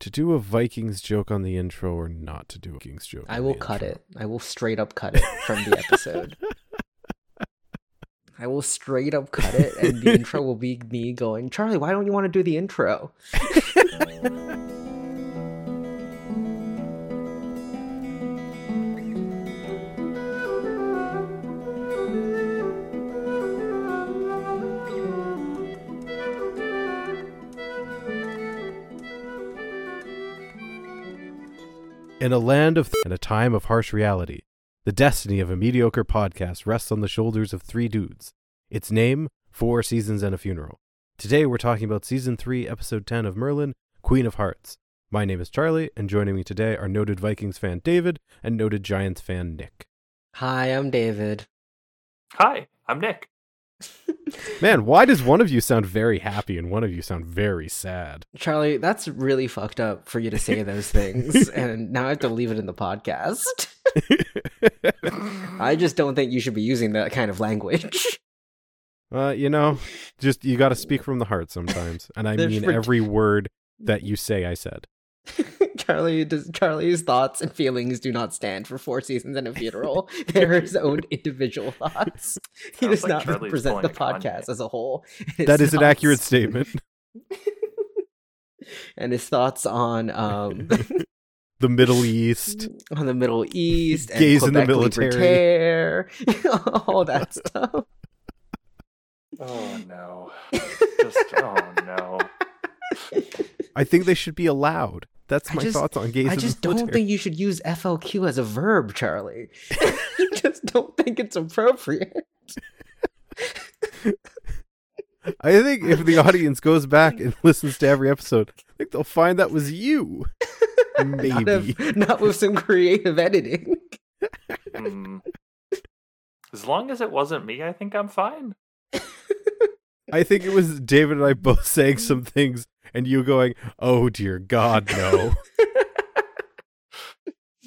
to do a Vikings joke on the intro or not to do a Vikings joke. I on will the cut intro? it. I will straight up cut it from the episode. I will straight up cut it, and the intro will be me going, Charlie, why don't you want to do the intro? In a land of th- and a time of harsh reality, the destiny of a mediocre podcast rests on the shoulders of three dudes. Its name, Four Seasons and a Funeral. Today we're talking about Season 3, Episode 10 of Merlin, Queen of Hearts. My name is Charlie, and joining me today are noted Vikings fan David and noted Giants fan Nick. Hi, I'm David. Hi, I'm Nick. Man, why does one of you sound very happy and one of you sound very sad? Charlie, that's really fucked up for you to say those things, and now I have to leave it in the podcast. I just don't think you should be using that kind of language. Uh, you know, just you got to speak from the heart sometimes, and I mean every word that you say. I said. Charlie does Charlie's thoughts and feelings do not stand for four seasons and a funeral. They're his own individual thoughts. He Sounds does like not Charlie's represent the pulling a Kanye. podcast as a whole. That His is an accurate statement. And his thoughts on um The Middle East. on the Middle East and Gays in the military. Libertaire, all that stuff. Oh no. Just oh no. I think they should be allowed. That's my just- thoughts on gays. I in the just don't military. think you should use FLQ as a verb, Charlie. I just don't think it's appropriate. I think if the audience goes back and listens to every episode, I think they'll find that was you. Not, Maybe. if- not with some creative editing. Hmm. As long as it wasn't me, I think I'm fine. I think it was David and I both saying some things, and you going, "Oh dear God, no."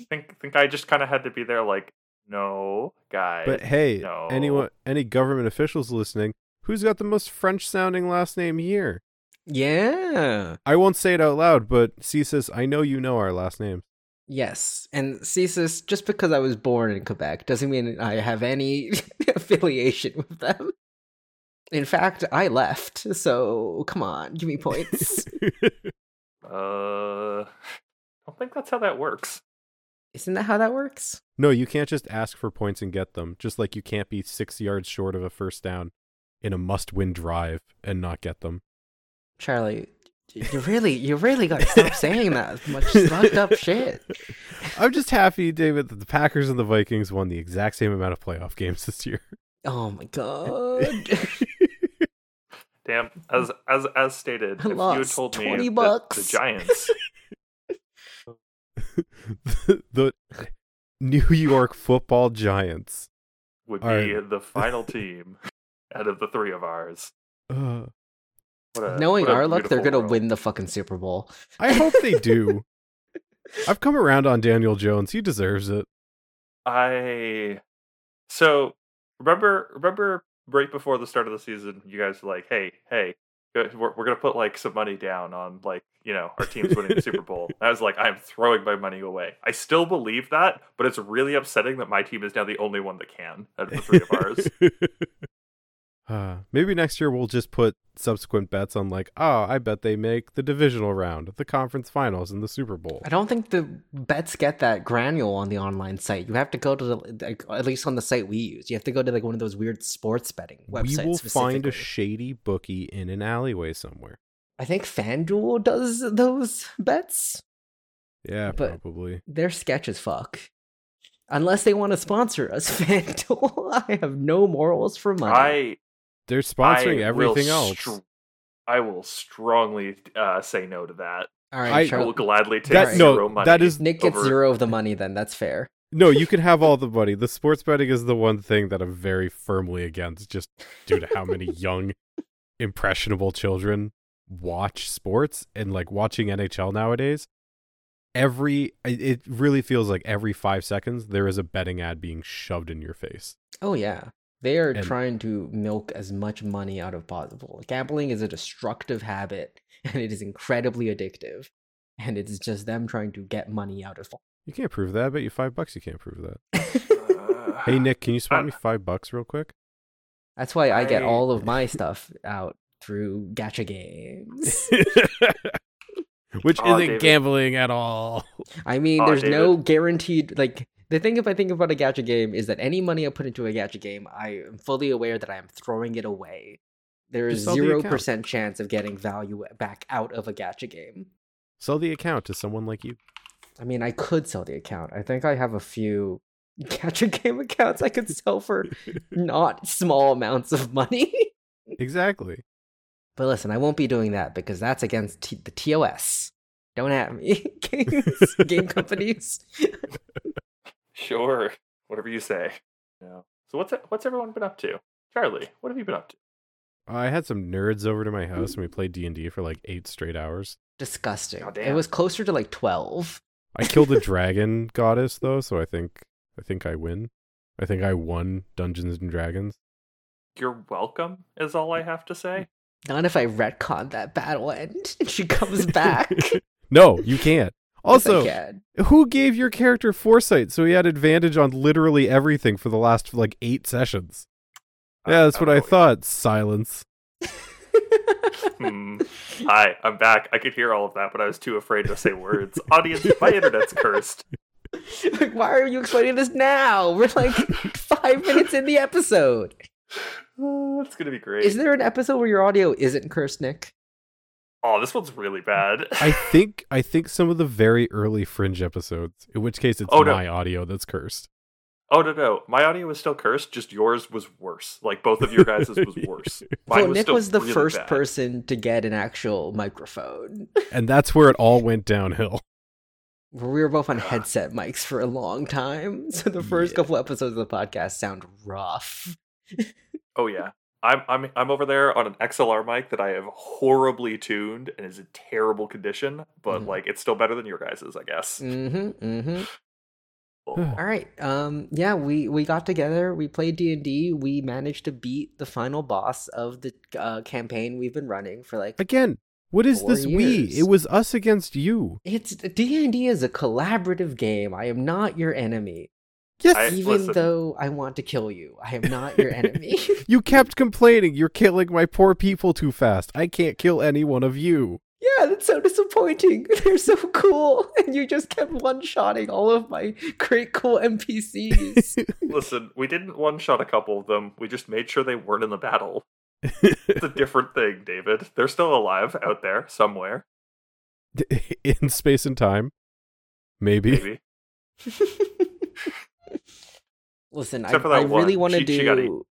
Think think I just kind of had to be there, like, no, guys. But hey, no. anyone, any government officials listening, who's got the most French-sounding last name here? Yeah. I won't say it out loud, but CSIS, I know you know our last names. Yes. And CSIS, just because I was born in Quebec doesn't mean I have any affiliation with them. In fact, I left, so come on, give me points. uh, I don't think that's how that works. Isn't that how that works? No, you can't just ask for points and get them. Just like you can't be six yards short of a first down in a must-win drive and not get them. Charlie, you really, you really got to stop saying that much fucked up shit. I'm just happy, David, that the Packers and the Vikings won the exact same amount of playoff games this year. Oh my god. Damn, as as as stated, I if you had lost told me 20 that the. Giants the, the New York Football Giants. would be Alright. the final team out of the three of ours. Uh, What a- Knowing what our luck, they're gonna world. win the fucking Super Bowl. I hope they do. I've come around on Daniel Jones. He deserves it. I so remember remember right before the start of the season, you guys were like, "Hey, hey, we're, we're gonna put like some money down on like you know our team's winning the Super Bowl." I was like, "I'm throwing my money away." I still believe that, but it's really upsetting that my team is now the only one that can out of the three of ours. Uh, maybe next year we'll just put subsequent bets on like, oh, I bet they make the divisional round, the conference finals, and the Super Bowl. I don't think the bets get that granule on the online site. You have to go to the, like, at least on the site we use. You have to go to like one of those weird sports betting websites. we will find a shady bookie in an alleyway somewhere. I think FanDuel does those bets. Yeah, But- probably. They're sketch as fuck. Unless they want to sponsor us, FanDuel. I have no morals for money. I They're sponsoring I everything will else. str- I will strongly uh, say no to that. All I- right, I will gladly take That- zero no, money. that is- Nick gets over- zero of the money. Then that's fair. No, you can have all the money. The sports betting is the one thing that I'm very firmly against, just due to how many young, impressionable children watch sports and like watching NHL nowadays. Every it- it really feels like every five seconds there is a betting ad being shoved in your face. Oh yeah. They are And- trying to milk as much money out of possible. Gambling is a destructive habit and it is incredibly addictive. and it's just them trying to get money out of. You can't prove that. I bet you five bucks you can't prove that. Hey Nick, can you spot I- me five bucks real quick? That's why I get all of my stuff out through gacha games. Which Aw, isn't David. gambling at all. I mean, Aw, there's no guaranteed like the thing if I think about a gacha game is that any money I put into a gacha game, I am fully aware that I am throwing it away. There is sell the zero percent chance of getting value back out of a gacha game. Sell the account to someone like you. I mean, I could sell the account. I think I have a few gacha game accounts I could sell for not small amounts of money. Exactly. But listen, I won't be doing that because that's against T- the TOS. Don't at me, games, game companies. Sure, whatever you say. Yeah. So what's what's everyone been up to? Charlie, what have you been up to? I had some nerds over to my house and we played D and D for like eight straight hours. Disgusting. Oh, it was closer to like twelve. I killed a dragon goddess though, so I think I think I win. I think I won Dungeons and Dragons. You're welcome, is all I have to say. Not if I retcon that battle end and she comes back. No, you can't. Yes, I Also, can. who gave your character foresight so he had advantage on literally everything for the last like eight sessions? Yeah, that's what I always- thought. Silence. Hmm. Hi, I'm back. I could hear all of that, but I was too afraid to say words. Audience, my internet's cursed. Like, why are you explaining this now? We're like five minutes in the episode. Oh, it's gonna be great. Is there an episode where your audio isn't cursed, Nick? Oh, this one's really bad. I think I think some of the very early fringe episodes, in which case it's Oh, no. my audio that's cursed. Oh no, no, my audio was still cursed. Just yours was worse. Like both of your guys' was worse. Mine well, was Nick still was the really first bad. person to get an actual microphone. And that's where it all went downhill. we were both on headset mics for a long time, so the first Yeah. couple episodes of the podcast sound rough. Oh yeah. I'm I'm I'm over there on an XLR mic that I have horribly tuned and is in terrible condition, but Mhm. like it's still better than your guys's, I guess. Mm-hmm. Mm-hmm. Oh. All right. Um. Yeah. We we got together. We played D and D. We managed to beat the final boss of the uh, campaign we've been running for like. Again, what is Four this we? It was us against you. It's D and D is a collaborative game. I am not your enemy. Yes, I- Even listen. though I want to kill you, I am not your enemy. you kept complaining you're killing my poor people too fast. I can't kill any one of you. yeah, that's so disappointing. They're so cool, and you just kept one-shotting all of my great cool NPCs. Listen, we didn't one shot a couple of them. We just made sure they weren't in the battle. It's a different thing, David. They're still alive out there somewhere. In space and time. Maybe. Maybe. Listen, I, Except for I really want to She- she got do.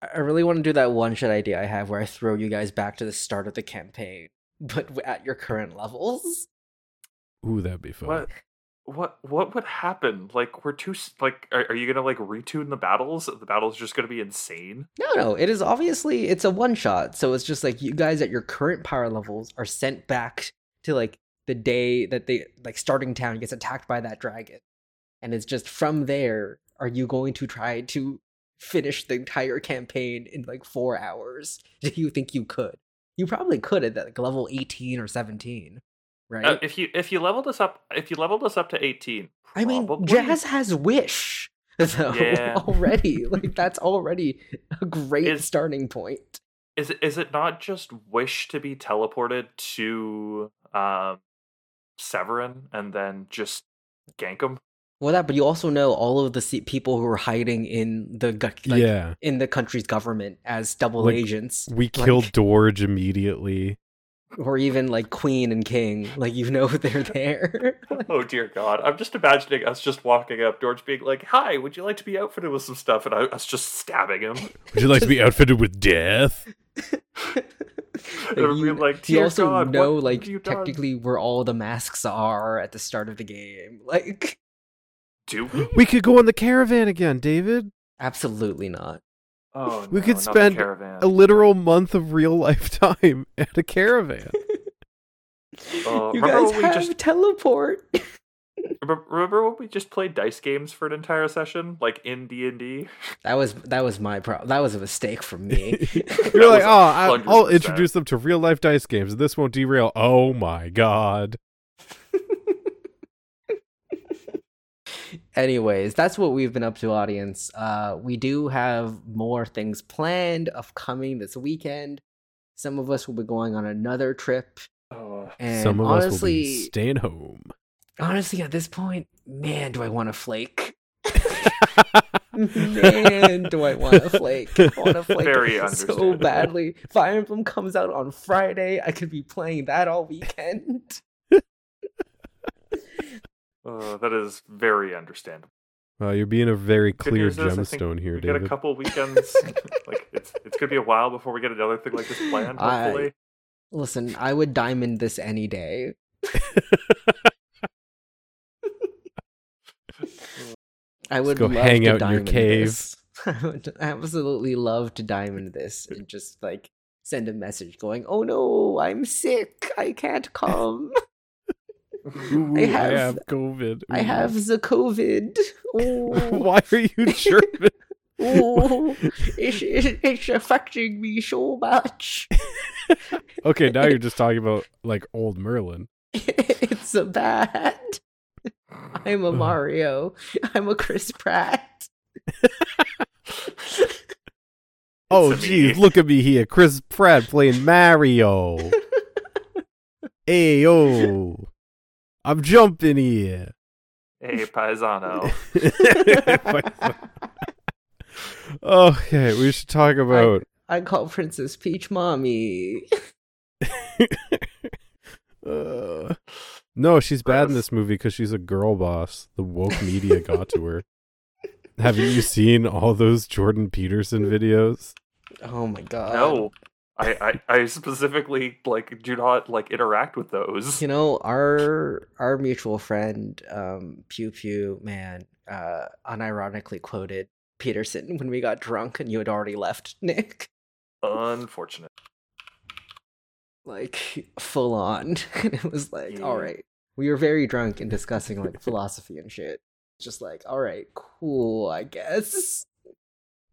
I really want to do that one shot idea I have where I throw you guys back to the start of the campaign, but at your current levels. Ooh, that'd be fun. What? What? What would happen? Like, we're too. Like, are, are you gonna like retune the battles? The battle's just gonna be insane. No, no, it is obviously it's a one shot, so it's just like you guys at your current power levels are sent back to like the day that they like starting town gets attacked by that dragon, and it's just from there. Are you going to try to finish the entire campaign in like four hours? Do you think you could? You probably could at like level eighteen or seventeen, right? Uh, if you if you leveled us up, if you leveled us up to eighteen, I mean, Jazz has wish though Yeah. already. like that's already a great Is- starting point. Is it is it not just wish to be teleported to um Severin and then just gank him? Well, that, but you also know all of the people who are hiding in the like, yeah. in the country's government as double Like, agents, We like- killed Dorge immediately. or even like Queen and King. Like you know they're there. Oh dear God! I'm just imagining us just walking up, George being like, "Hi, would you like to be outfitted with some stuff?" And I, us just stabbing him. Would you like to be outfitted with death? Like, It you, like, you also God, know like have you done?" technically where all the masks are at the start of the game. Like Do we? We could go on the caravan again, David. absolutely not. Oh, We no, could spend. A literal month of real life time at a caravan. Uh, you guys we have just teleport. remember, remember when we just played dice games for an entire session, like in D and D? that was that was my problem. That was a mistake from me. You're like, was oh, I, I'll introduce them to real life dice games. This won't derail. Oh my god. Anyways, that's what we've been up to, audience. Uh, we do have more things planned upcoming this weekend. Some of us will be going on another trip, Oh, and Some of us will be staying home. honestly, at this point, man, do I want to flake? man, do I want to flake? I want to flake Very so badly. Fire Emblem comes out on Friday. I could be playing that all weekend. Uh, that is very understandable. Well, you're being a very clear news is, I think gemstone here, we get a couple weekends. like it's it's gonna be a while before we get another thing like this planned. I- Listen, I would diamond this any day. I would go love hang to out in your cave. this. I would absolutely love to diamond this and just like send a message going, "Oh no, I'm sick. I can't come. Ooh, I have- COVID. I have the COVID. Oh, Why are you German? oh, it's, it's, it's affecting me so much. okay, now you're just talking about like old Merlin. it's so bad. I'm a Mario. I'm a Chris Pratt. Oh, geez, look at me here, Chris Pratt playing Mario. hey yo, I'm jumping here. hey Paisano. okay, we should talk about. I call Princess Peach mommy. Uh, no, she's bad in this movie because she's a girl boss. The woke media got to her. Haven't you seen all those Jordan Peterson videos? Oh my god. no, I, I I specifically like do not like interact with those. You know, our our mutual friend, um, Pew Pew, man, uh, unironically quoted Peterson when we got drunk and you had already left, Nick. Unfortunate. Like full on. and it was like, Yeah. all right. We were very drunk and discussing like philosophy and shit. Just like, all right, cool, I guess.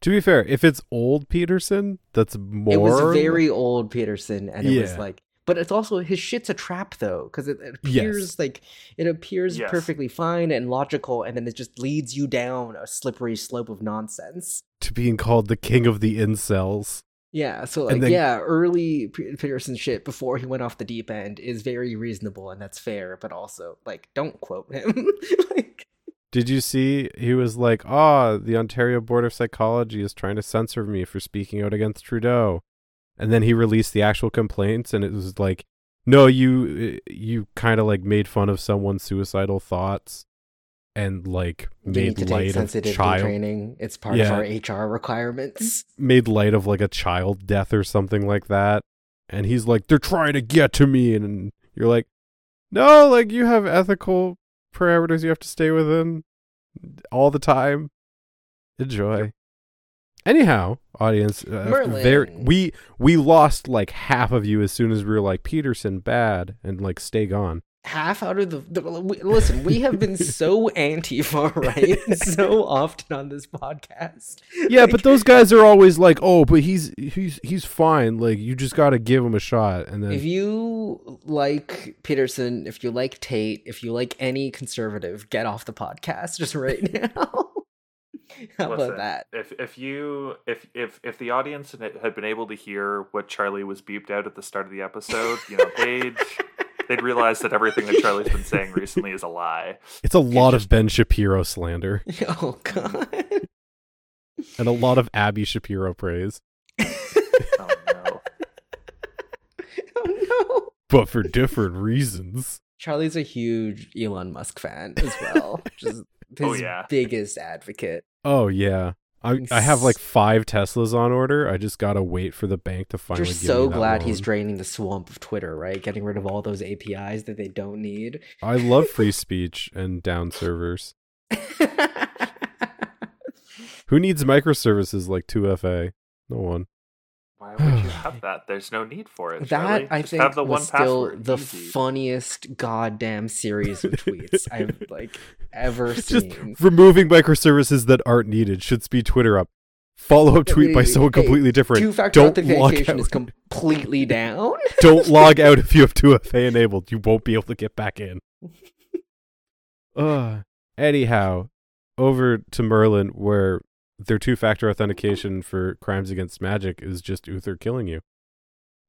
To be fair, if it's old Peterson, that's more. It was very old Peterson, and it was like, but it's also his shit's a trap though, because it, it Yes. appears like it appears Yes. perfectly fine and logical, and then it just leads you down a slippery slope of nonsense. to being called the king of the incels. Yeah, so like, then- yeah, early Peterson shit before he went off the deep end is very reasonable, and that's fair, but also like, don't quote him. like, Did you see he was like, "Ah, the Ontario Board of Psychology is trying to censor me for speaking out against Trudeau." And then he released the actual complaints and it was like, "No, you you kind of like made fun of someone's suicidal thoughts and like made light of child training. It's part Yeah. of our HR requirements. made light of like a child death or something like that." And he's like, "They're trying to get to me." And you're like, "No, like you have ethical parameters you have to stay within all the time. Enjoy. Anyhow, audience, uh, there we we lost like half of you as soon as we were like Peterson bad and like stay gone. Half out of the, the we- listen we have been so anti far right so often on this podcast Yeah, Like, but those guys are always like, "Oh, but he's he's he's fine. Like you just got to give him a shot." And then if you like peterson if you like tate if you like any conservative get off the podcast just right now how Listen, about that If if you if if if the audience had had been able to hear what Charlie was beeped out at the start of the episode, you know, they'd they'd realize that everything that Charlie's been saying recently is a lie. it's a lot of Ben Shapiro slander oh god and a lot of Abby Shapiro praise, Oh no. oh no but for different reasons. charlie's a huge elon musk fan as well just oh, his Oh, yeah. biggest advocate Oh yeah. I I have like five Teslas on order. I just gotta wait for the bank to finally. You're so glad he's draining the swamp of Twitter, right? Getting rid of all those APIs that they don't need. I love free speech and down servers. Who needs microservices like 2FA? No one. Why would you have that? There's no need for it. Charlie. that I Just think have the was one still password. the Easy. funniest goddamn series of tweets I've like ever Just seen. removing microservices that aren't needed should speed Twitter up. Follow up tweet by Wait, someone hey, completely different. Two-factor Don't log authentication is completely down. Don't log out if you have 2FA enabled. You won't be able to get back in. Uh, anyhow, over to Merlin, where their two factor authentication for crimes against magic is just Uther killing you.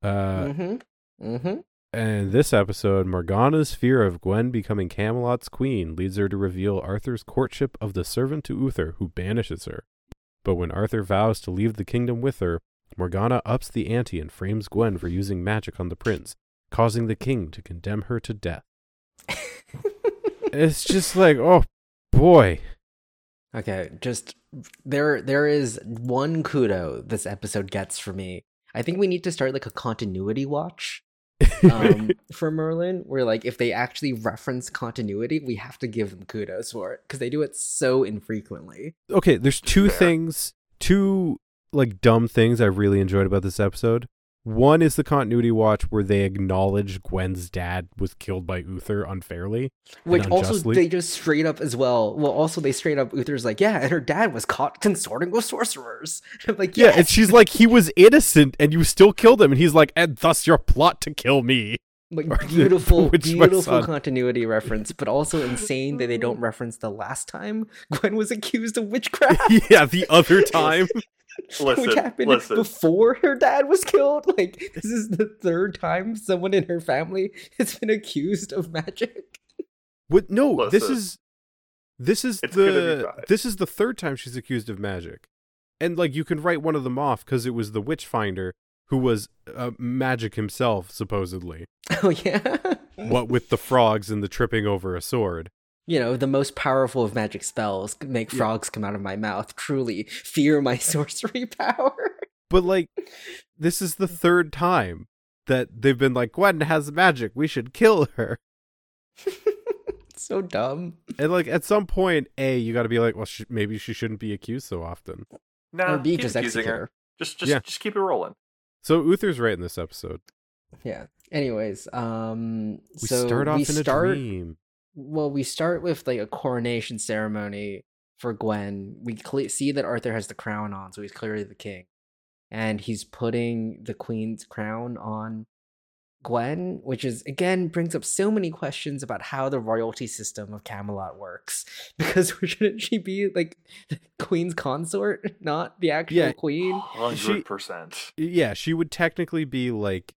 Uh, mm-hmm. Mm-hmm. and this episode, Morgana's fear of Gwen becoming Camelot's queen leads her to reveal Arthur's courtship of the servant to Uther, who banishes her. But when Arthur vows to leave the kingdom with her, Morgana ups the ante and frames Gwen for using magic on the prince, causing the king to condemn her to death. It's just like, oh boy. Okay, just there there is one kudo this episode gets for me. I think we need to start like a continuity watch um, for Merlin, where like if they actually reference continuity, we have to give them kudos for it because they do it so infrequently. okay, there's two things, two like dumb things I really enjoyed about this episode. One is the continuity watch where they acknowledge Gwen's dad was killed by Uther unfairly. Which also they just straight up as well. Well, also they straight up Uther's like, yeah, and her dad was caught consorting with sorcerers. Like, Yeah, and she's like, he was innocent and you still killed him. And he's like, and thus your plot to kill me. Like beautiful, which beautiful continuity reference, but also insane that they don't reference the last time Gwen was accused of witchcraft. yeah, the other time. which happened listen. before her dad was killed. Like this is the third time someone in her family has been accused of magic. What? No, this is this is It's the this is the third time she's accused of magic, and like you can write one of them off because it was the Witchfinder who was uh, magic himself, supposedly. Oh yeah, what with the frogs and the tripping over a sword. you know the most powerful of magic spells make Yeah. frogs come out of my mouth. Truly, fear my sorcery power. But like, this is the third time that they've been like, Gwen has magic, we should kill her. so dumb. And like, at some point, a you got to be like, well, sh- maybe she shouldn't be accused so often. Nah, or B just execute her. her. Just, just, Yeah. just keep it rolling. So Uther's right in this episode. Yeah. Anyways, um, We so start off we in start a dream. well, we start with like a coronation ceremony for Gwen. We cle see that Arthur has the crown on, so he's clearly the king, and he's putting the queen's crown on Gwen, which is again brings up so many questions about how the royalty system of Camelot works. Because shouldn't she be like the queen's consort, not the actual Yeah. queen? Hundred percent. Yeah, she would technically be like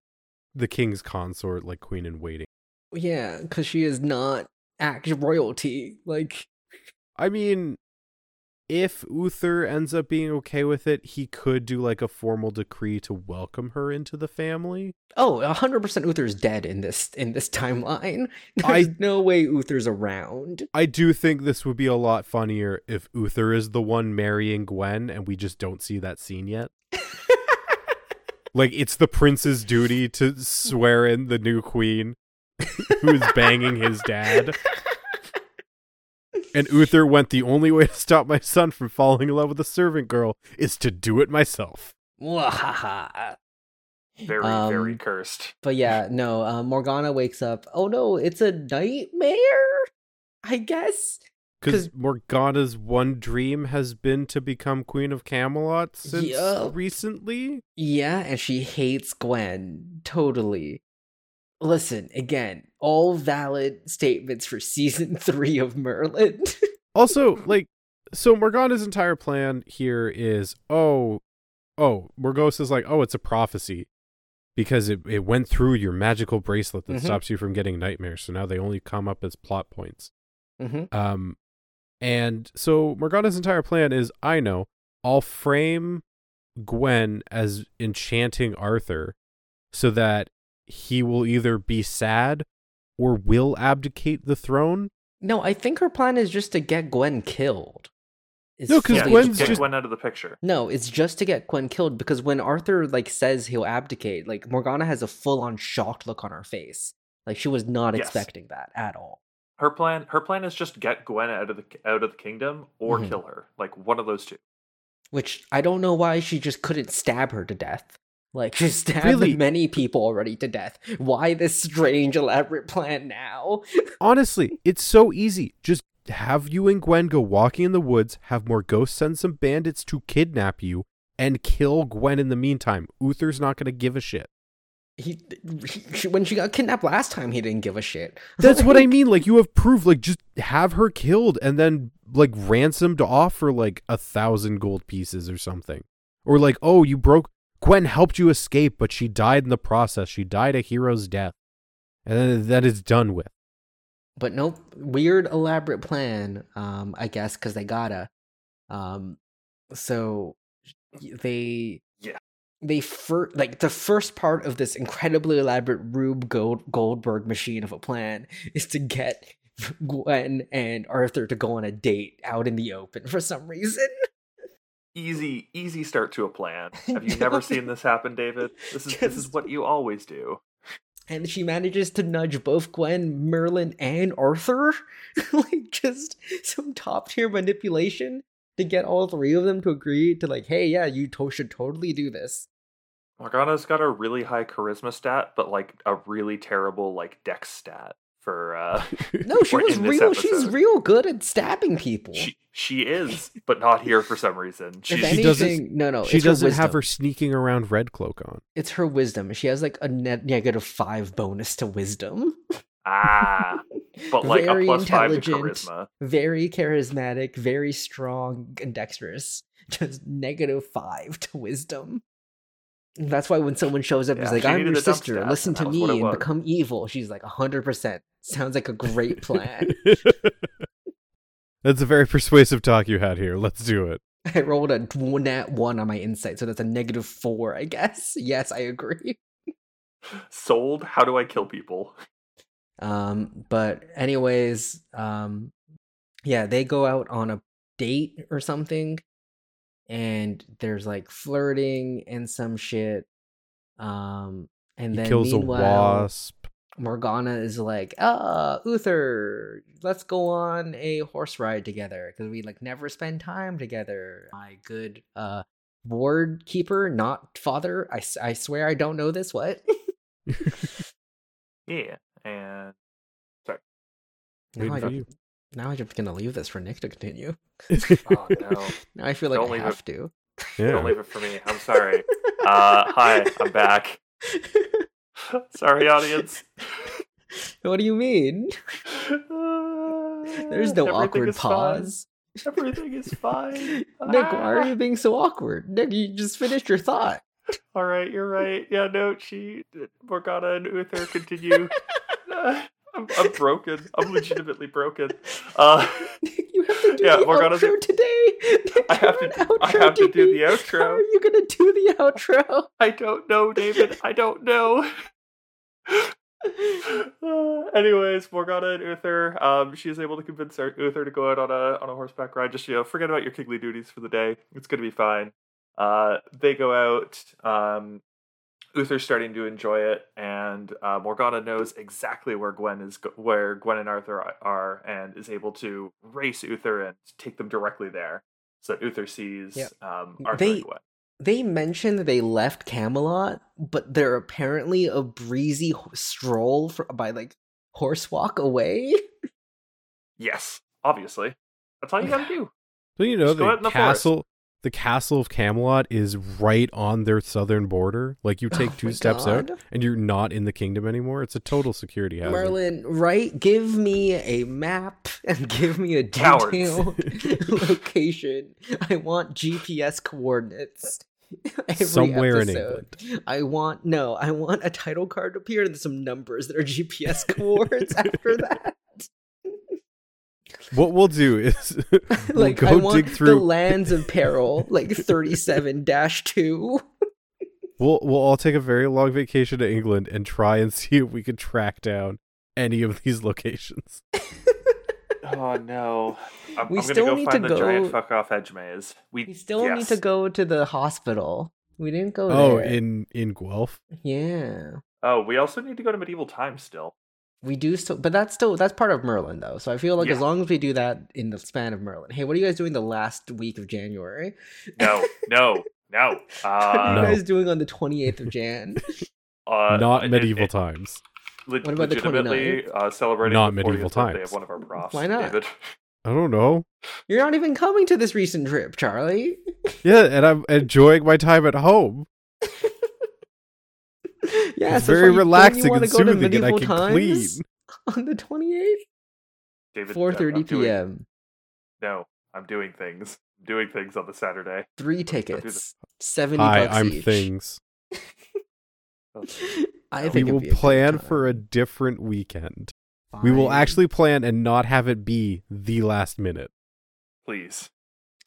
the king's consort, like queen in waiting. Yeah, because she is not act royalty. Like, I mean, if Uther ends up being okay with it, he could do like a formal decree to welcome her into the family. Oh, 100% Uther's dead in this in this timeline. There's I- no way Uther's around. I do think this would be a lot funnier if Uther is the one marrying Gwen and we just don't see that scene yet. Like it's the prince's duty to swear in the new queen who's banging his dad. And Uther went the only way to stop my son from falling in love with a servant girl is to do it myself. Mwahaha. Very, very Um, cursed. but yeah, no. Uh, Morgana wakes up. Oh no, it's a nightmare. I guess. Because Morgana's one dream has been to become Queen of Camelot since Yup. recently. Yeah, and she hates Gwen totally. Listen, again, all valid statements for season three of Merlin. Also, like, so Morgana's entire plan here is, oh, oh, Morgause is like, oh, it's a prophecy because it, it went through your magical bracelet that Mhm. stops you from getting nightmares. So now they only come up as plot points. hmm Um, and so Morgana's entire plan is, I know, I'll frame Gwen as enchanting Arthur so that he will either be sad or will abdicate the throne. No, I think her plan is just to get Gwen killed. It's No, 'cause Yeah, Gwen's just the get plan. just- Gwen out of the picture. No, it's just to get Gwen killed because when Arthur like says he'll abdicate, like Morgana has a full on shocked look on her face. Like she was not Yes. expecting that at all. Her plan, her plan is just get Gwen out of the out of the kingdom or Mhm. kill her. Like one of those two. Which I don't know why she just couldn't stab her to death. Like stabbed Really? many people already to death. Why this strange elaborate plan now? Honestly, it's so easy. Just have you and Gwen go walking in the woods, have Morgause send some bandits to kidnap you, and kill Gwen in the meantime. Uther's not going to give a shit. he, he when she got kidnapped last time, he didn't give a shit. That's what I mean. Like you have proof. Like just have her killed and then like ransomed off for like a thousand gold pieces or something. Or like, oh, you broke. Gwen helped you escape, but she died in the process. She died a hero's death, and then that is done with. But nope, weird elaborate plan. Um, I guess because they gotta. Um, so they Yeah. they first like the first part of this incredibly elaborate Rube Gold- Goldberg machine of a plan is to get Gwen and Arthur to go on a date out in the open for some reason. Easy, easy start to a plan. Have you never seen this happen, David? This is this is what you always do. and she manages to nudge both Gwen, Merlin, and Arthur. like just some top tier manipulation to get all three of them to agree to like, hey, yeah, you to- should totally do this. Morgana's got a really high charisma stat, but like a really terrible like dex stat for uh No, she was in this real. She's real good at stabbing people. she she is, but not here for some reason. if She's She doesn't- anything, no, no, she doesn't her have her sneaking around red cloak on. It's her wisdom. She has like a net negative five bonus to wisdom. ah, but like Very a plus five to intelligent. charisma. Very charismatic, very strong and dexterous. Just negative five to wisdom. And That's why when someone shows up, Yeah, he's like, "I'm your sister. stat, Listen to me and was." become evil." She's like, hundred percent. Sounds like a great plan. That's a very persuasive talk you had here. Let's do it. I rolled a nat one on my insight, so that's a negative four, I guess. Yes, I agree. Sold. How do I kill people? Um, but anyways, um, yeah, they go out on a date or something, and there's like flirting and some shit. Um, and He then kills a meanwhile, wasp. Morgana is like, "Ah, Uther, let's go on a horse ride together because we like never spend time together." My good uh ward keeper, not father. I I swear I don't know this. What? Yeah, and now, Waiting I for don't- you. Now I'm just gonna leave this for Nick to continue. oh no, Now I feel like Don't I leave have to. Yeah. don't leave it for me. I'm sorry. Uh, hi, I'm back. sorry, audience. what do you mean? There's no Everything awkward is fine. pause. Everything is fine. Nick, why are Ah. you being so awkward? Nick, you just finished your thought. All right, you're right. Yeah, no, she, Morgana and Uther continue. Uh, I'm, I'm broken. I'm legitimately broken. Uh, you have to do Yeah, the Morgana's- outro today. I have to do- I have to do the outro. How are you gonna do the outro? I don't know, David. I don't know. Uh, anyways, Morgana and Uther, um, she is able to convince Uther to go out on a on a horseback ride. Just you know, forget about your kingly duties for the day. It's gonna be fine. Uh, they go out. Um, Uther's starting to enjoy it, and uh, Morgana knows exactly where Gwen is, where Gwen and Arthur are, and is able to race Uther and take them directly there, so that Uther sees Yep. um, Arthur They- and Gwen. They mentioned that they left Camelot, but they're apparently a breezy stroll fr- by like horse walk away. Yes, obviously, that's all you gotta do. So you know Just go the in forest. castle the castle of Camelot is right on their southern border. Like you take Oh two my steps out and you're not in the kingdom anymore. It's a total security hazard. Merlin, right? Give me a map and give me a detailed location. I want GPS coordinates. Every Somewhere in England. I want no. I want a title card to appear and some numbers that are GPS coordinates after that. What we'll do is we'll like go I want dig through the lands of peril, like thirty-seven dash two. We'll we'll all take a very long vacation to England and try and see if we can track down any of these locations. Oh no! I'm, We I'm still go need find to the go- giant fuck off edge maze. We, We still need to go to the hospital. We didn't go Oh, there. in in Guelph. yeah. Oh, we also need to go to medieval times still. We do still, but that's still that's part of Merlin though. So I feel like as long as we do that in the span of Merlin. Hey, what are you guys doing the last week of January? No, no, no. Uh, what are Uh, you guys doing on the twenty eighth of Jan? uh, not medieval it- times. le- What about the legitimately uh, celebrating Not the 40th medieval birthday times. of one of our profs. Why not? David. I don't know. You're not even coming to this recent trip, Charlie. Yeah, and I'm enjoying my time at home. yeah, It's so very far, you- don't you relaxing wanna and soothing, and I can times clean. on the twenty eighth, David, four I'm- doing- p.m. No, I'm doing things. I'm doing things on the Saturday. Three tickets, seventy Hi, bucks I'm each. things. Oh. I We think it'd will be a good plan for a different weekend. We will actually plan and not have it be the last minute. Please.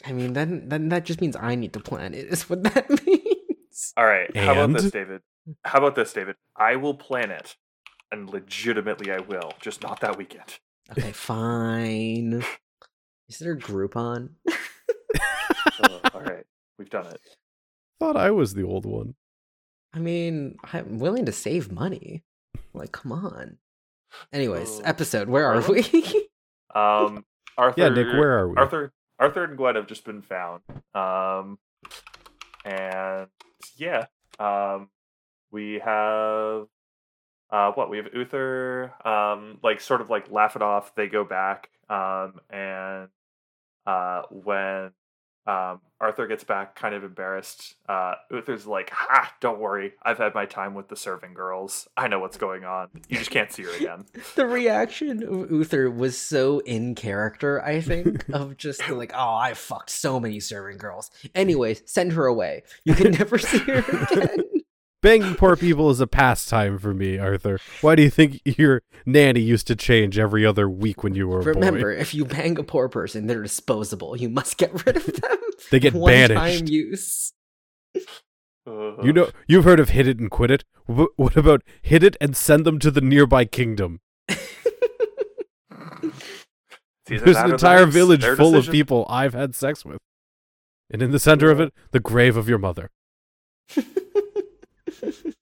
I mean, then then that just means I need to plan it. Is what that means. All right. How about this, David? How about this, David? I will plan it, and legitimately, I will. Just not that weekend. Okay, fine. Is there a Groupon? Uh, all right, we've done it. Thought I was the old one. I mean, I'm willing to save money. Like, come on. Anyways, Oh. episode. Where are we? Um, Arthur. Yeah, Nick, where are we? Arthur, Arthur, and Gwen have just been found. Um, and yeah, um, we have. Uh, what we have Uther, um, like sort of like laugh it off. They go back, um, and uh, when um, Arthur gets back, kind of embarrassed. Uh, Uther's like, "Ha! Don't worry, I've had my time with the serving girls. I know what's going on. You just can't see her again." the reaction of Uther was so in character, I think, of just like, oh, I fucked so many serving girls. Anyways, send her away. You can never see her again. Banging poor people is a pastime for me, Arthur. Why do you think your nanny used to change every other week when you were a Remember, boy? if you bang a poor person, they're disposable. You must get rid of them. They get One banished. time use. Uh, You know, you've heard of hit it and quit it. Wh- What about hit it and send them to the nearby kingdom? It's There's an entire village their full of people I've had sex with. And in the center of it, the grave of your mother.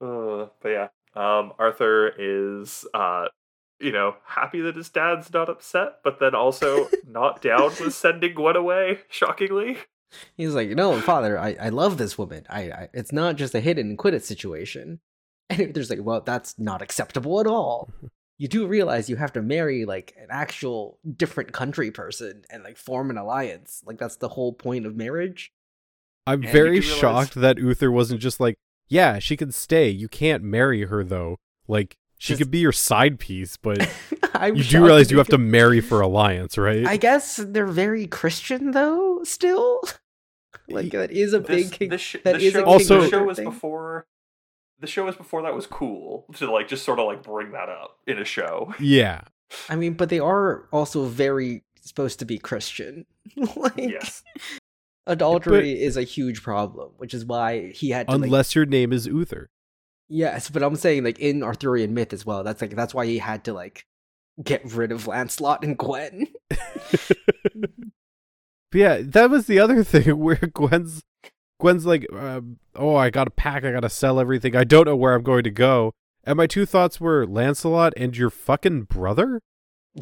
Uh, but yeah, um, Arthur is, uh, you know, happy that his dad's not upset, but then also not down with sending Gwen away. Shockingly, He's like, no, father, I, I love this woman. I, I it's not just a hit and quit it situation. And Uther's like, well, that's not acceptable at all. You do realize you have to marry like an actual different country person and like form an alliance. Like that's the whole point of marriage. I'm And very realize- shocked that Uther wasn't just like, yeah, she can stay. You can't marry her though. Like she Just- could be your side piece, but you do realize you have to marry for alliance, right? I guess they're very Christian though. Still, like that is a this, big. king- this, sh- that this is a show, Also- the show was thing. before. The show was before that was cool to like just sort of like bring that up in a show. yeah. I mean, but they are also very supposed to be Christian. like, Yes, adultery is a huge problem, which is why he had to. like- Unless your name is Uther. yes, but I'm saying like in Arthurian myth as well. That's like that's why he had to like get rid of Lancelot and Gwen. But yeah, that was the other thing where Gwen's Gwen's like, uh, "Oh, I got to pack. I got to sell everything. I don't know where I'm going to go." And my two thoughts were Lancelot and your fucking brother.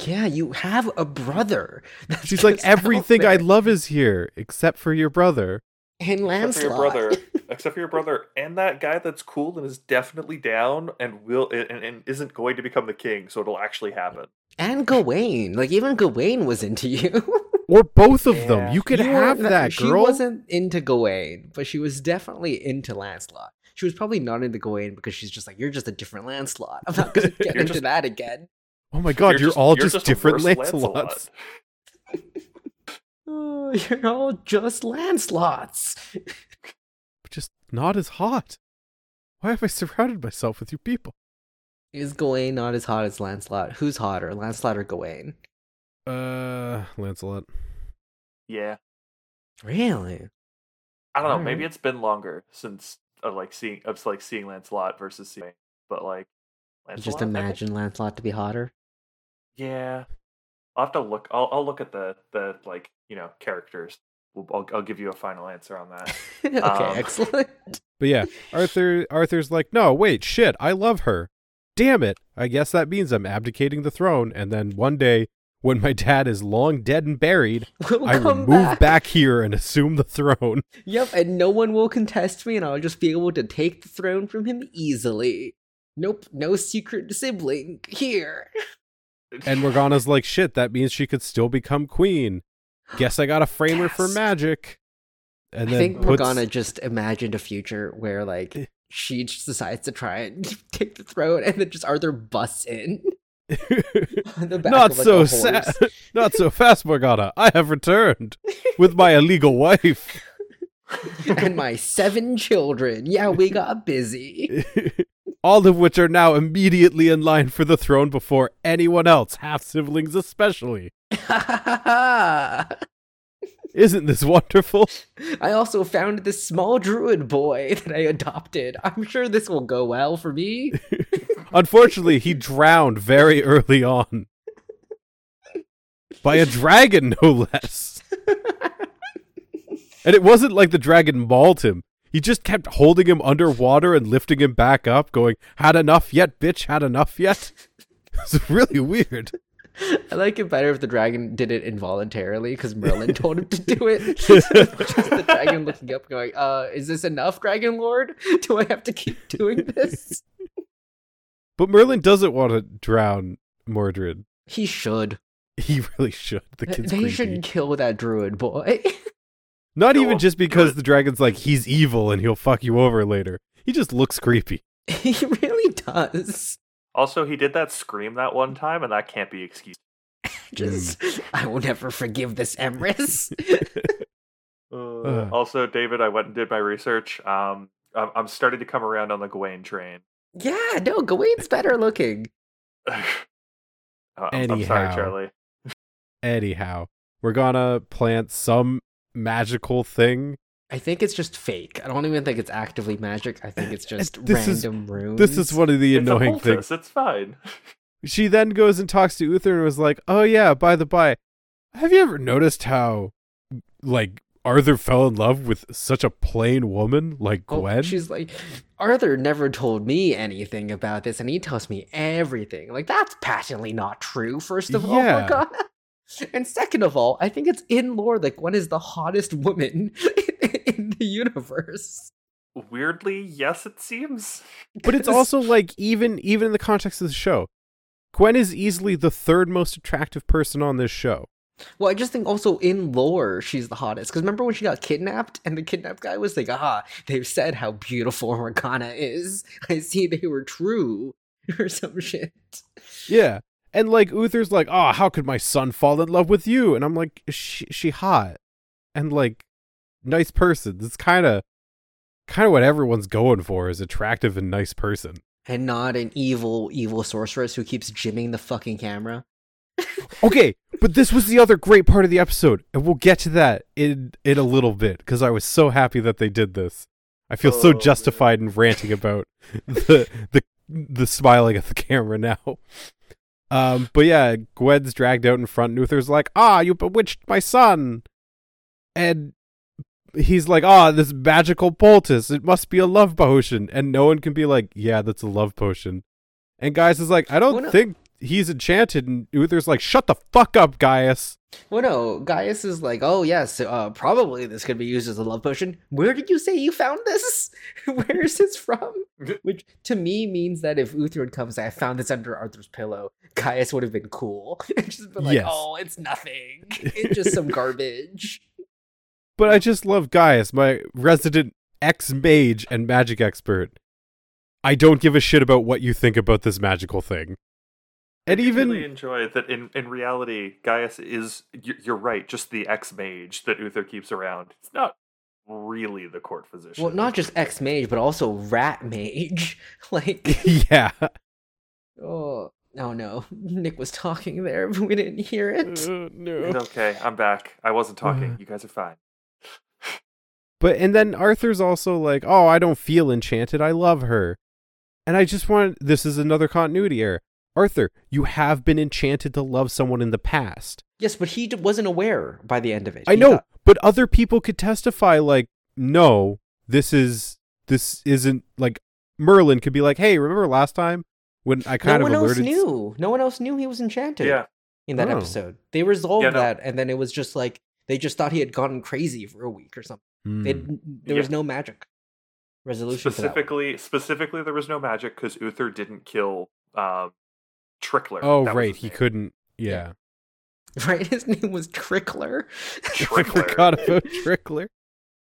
Yeah, you have a brother. That's She's like, "Everything I love is here, except for your brother." and except for Lancelot. your brother, except for your brother, and that guy that's cool and is definitely down and will and, and isn't going to become the king, so it'll actually happen. and Gawain. Like even Gawain was into you. Or both of Yeah. them. You could You have weren't- that She girl. wasn't into Gawain, but she was definitely into Lancelot. She was probably not into Gawain because she's just like, you're just a different Lancelot. I'm not gonna get into just- that again. Oh my god, you're, all just, a different Lancelots. Lancelot. Oh, you're all just Lancelots. But just not as hot. Why have I surrounded myself with you people? Is Gawain not as hot as Lancelot? Who's hotter, Lancelot or Gawain? Uh, Lancelot. Yeah, Really? I don't know. Alright. Maybe it's been longer since uh, like seeing of like seeing Lancelot versus seeing, but like Lancelot. Just imagine Lancelot to be hotter. Yeah, I'll have to look. I'll I'll look at the the like you know characters. We'll, I'll I'll give you a final answer on that. okay, Um, excellent. But yeah, Arthur Arthur's like, "No, wait, shit, I love her. Damn it. I guess that means I'm abdicating the throne and then one day when my dad is long dead and buried, We'll I will come move back. here and assume the throne." Yep, and no one will contest me, and I'll just be able to take the throne from him easily. Nope, no secret sibling here. And Morgana's like, "Shit, that means she could still become queen. Guess I got to frame her for magic." And I then think puts, Morgana just imagined a future where, like, she just decides to try and take the throne, and then just Arthur busts in. Not of, like, so sad. Not so fast, Morgana. I have returned with my illegal wife. and my seven children. Yeah, we got busy. All of which are now immediately in line for the throne before anyone else, half siblings especially. Isn't this wonderful? I also found this small druid boy that I adopted. I'm sure this will go well for me. Unfortunately, he drowned very early on. By a dragon, no less. And it wasn't like the dragon mauled him. He just kept holding him underwater and lifting him back up, going, Had enough yet, bitch? Had enough yet? It's really weird. I like it better if the dragon did it involuntarily because Merlin told him to do it. just the dragon looking up, going, "Uh, is this enough, Dragon Lord? Do I have to keep doing this?" But Merlin doesn't want to drown Mordred. He should. He really should. The kid's they creepy. should kill that druid boy. Not Kill even just because it. the dragon's like, he's evil and he'll fuck you over later. He just looks creepy. he really does. Also, he did that scream that one time, and that can't be excused. Just, I will never forgive this Emrys. Uh, also, David, I went and did my research. Um, I'm, I'm starting to come around on the Gawain train. yeah, no, Gawain's better looking. Uh, I'm, I'm sorry, Anyhow. Charlie. Anyhow, we're gonna plant some magical thing. I think it's just fake. I don't even think it's actively magic. I think it's eh, just This is- random runes. This is one of the It's annoying things. It's fine. She then goes and talks to Uther and was like, "Oh yeah, by the by, have you ever noticed how, like, Arthur fell in love with such a plain woman like Oh, Gwen?" she's like, Arthur never told me anything about this, and he tells me everything. Like, that's patently not true, first of all, Yeah. Oh Morgana. And second of all, I think it's in lore that Gwen is the hottest woman in the universe. Weirdly, yes, it seems. but it's also like even even in the context of the show, Gwen is easily the third most attractive person on this show. Well, I just think also in lore, she's the hottest. Because remember when she got kidnapped and the kidnapped guy was like, ah, they've said how beautiful Morgana is. I see they were true. Or some shit. Yeah. And like Uther's like, "Oh, how could my son fall in love with you?" And I'm like, "She she hot." And like nice person. It's kind of kind of what everyone's going for is attractive and nice person. And not an evil, evil sorceress who keeps jimming the fucking camera. Okay, but this was the other great part of the episode, and we'll get to that in in a little bit because I was so happy that they did this. I feel so Oh, man. justified in ranting about the the the smiling at the camera now. Um, but yeah, Gwen's dragged out in front, and Uther's like, "Ah, you bewitched my son," and he's like, "Ah, this magical poultice. It must be a love potion." And no one can be like, "Yeah, that's a love potion." And Gaius is like, "I don't Well, think he's enchanted." And Uther's like, "Shut the fuck up, Gaius." Well, no, Gaius is like, oh, yes, uh, probably this could be used as a love potion. Where did you say you found this? Where is this from? Which to me means that if Uther had come and say, I found this under Arthur's pillow, Gaius would have been cool. and just been like, Yes. oh, it's nothing. It's just some garbage. But I just love Gaius, my resident ex mage and magic expert. I don't give a shit about what you think about this magical thing. And I even really enjoy that in, in reality, Gaius is, you're right, just the ex mage that Uther keeps around. It's not really the court physician. Well, not just ex mage, but also rat mage. like, yeah. oh, oh no. Nick was talking there, but we didn't hear it. It's no. okay, I'm back. I wasn't talking. Uh. You guys are fine. But and then Arthur's also like, "Oh, I don't feel enchanted. I love her." And I just want this is another continuity error. Arthur, you have been enchanted to love someone in the past. Yes, but he d- wasn't aware by the end of it. I He know, thought- but other people could testify like, "No, this is this isn't like Merlin could be like, "Hey, remember last time when I kind no of alerted?" No one else knew. No one else knew he was enchanted. Yeah. in that Oh. episode, they resolved Yeah, no. that, and then it was just like they just thought he had gone crazy for a week or something. Hmm. They, there was no magic resolution for that. one. Specifically, specifically, there was no magic because Uther didn't kill um, Trickler. Oh, That right, he couldn't. Yeah. Right, his name was Trickler. I Trickler. forgot about Trickler.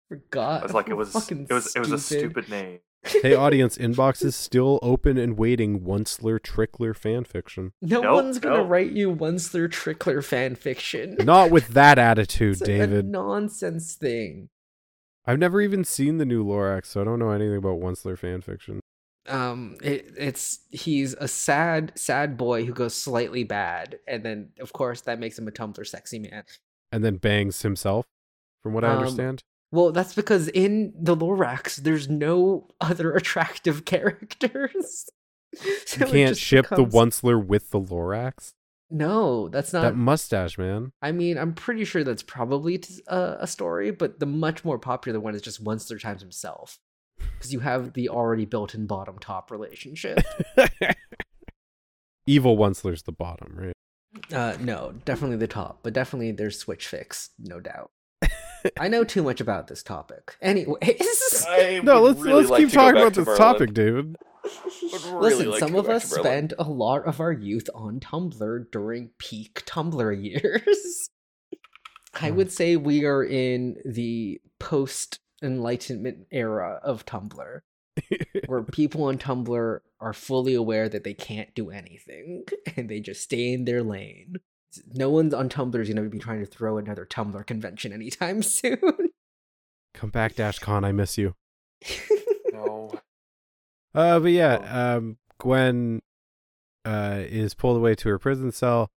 Forgot. I was like, it was, fucking it was, it was a stupid. stupid name. Hey, audience, inbox is still open and waiting. Onceler Trickler fan fiction. No Nope, one's gonna nope. write you Onceler Trickler fan fiction. Not with that attitude, It's a David. nonsense thing. I've never even seen the new Lorax, so I don't know anything about Onceler fan fiction. Um, it, it's he's a sad, sad boy who goes slightly bad, and then of course that makes him a Tumblr sexy man. And then bangs himself, from what I Um, understand. Well, that's because in the Lorax, there's no other attractive characters. So You can't ship becomes- the Onceler with the Lorax. No, that's not. that mustache, man. I mean, I'm pretty sure that's probably a story, but the much more popular one is just Onceler times himself, because you have the already built-in bottom top relationship. Evil Onceler's the bottom, right? uh, no, definitely the top, but definitely there's switch fix, no doubt. I know too much about this topic. Anyways, No, let's really let's like keep talking about to this Merlin. topic, David. Really listen, like some of us to spent a lot of our youth on Tumblr during peak Tumblr years. I Hmm. would say we are in the post Enlightenment era of Tumblr, where people on Tumblr are fully aware that they can't do anything and they just stay in their lane. No one's on Tumblr is going to be trying to throw another Tumblr convention anytime soon. Come back, DashCon. I miss you. No. Uh, but yeah, um, Gwen uh is pulled away to her prison cell,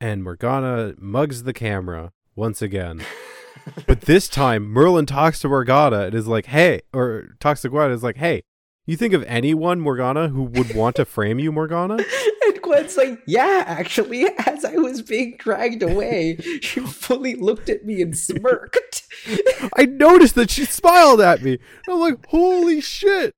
and Morgana mugs the camera once again. But this time, Merlin talks to Morgana and is like, "Hey," or talks to Gwen and is like, "Hey, you think of anyone, Morgana, who would want to frame you, Morgana?" And Gwen's like, yeah, actually, as I was being dragged away, she fully looked at me and smirked. I noticed that she smiled at me. I'm like, "Holy shit!"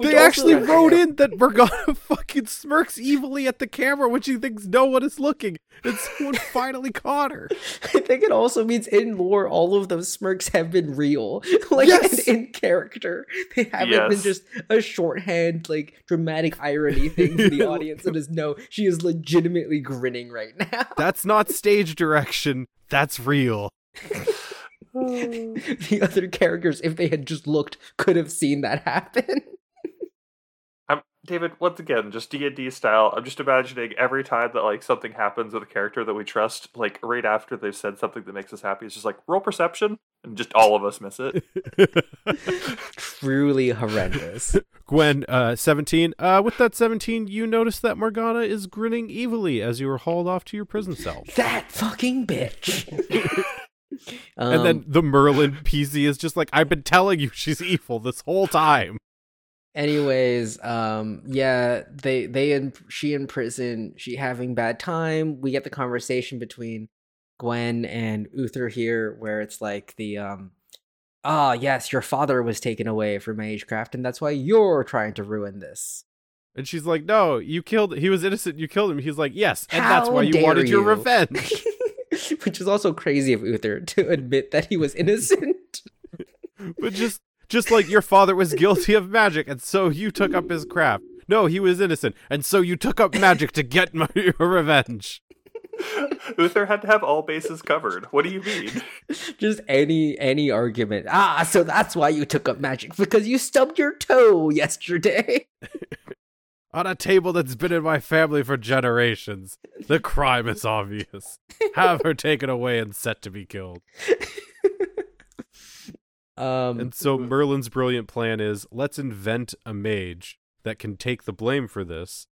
Which They actually wrote in that Morgana fucking smirks evilly at the camera when she thinks no one is looking, and someone finally caught her. I think it also means in lore, all of those smirks have been real, like Yes! in, in character. They haven't been just a shorthand, like dramatic irony thing for the audience. It is no, she is legitimately grinning right now. That's not stage direction. That's real. the other characters, if they had just looked, could have seen that happen. I'm David. Once again, just D and D style. I'm just imagining every time that like something happens with a character that we trust, like right after they've said something that makes us happy, it's just like roll perception, and just all of us miss it. Truly horrendous. Gwen, uh, 17. Uh, with that 17, you notice that Morgana is grinning evilly as you are hauled off to your prison cell. that fucking bitch. and then Um, the Merlin PC is just like, I've been telling you she's evil this whole time. Anyways um yeah they they and she in prison she having bad time we get the conversation between gwen and uther here where it's like the um ah yes your father was taken away from magecraft and that's why you're trying to ruin this And she's like, No, you killed he was innocent, you killed him. He's like, Yes, and that's why you wanted your revenge. which is also crazy of uther to admit that he was innocent but just just like your father was guilty of magic, and so you took up his craft. No, he was innocent, and so you took up magic to get my, your revenge. Uther had to have all bases covered. What do you mean? just any any argument ah so that's why you took up magic because you stubbed your toe yesterday On a table that's been in my family for generations, the crime is obvious. Have her taken away and set to be killed. um And so Merlin's brilliant plan is let's invent a mage that can take the blame for this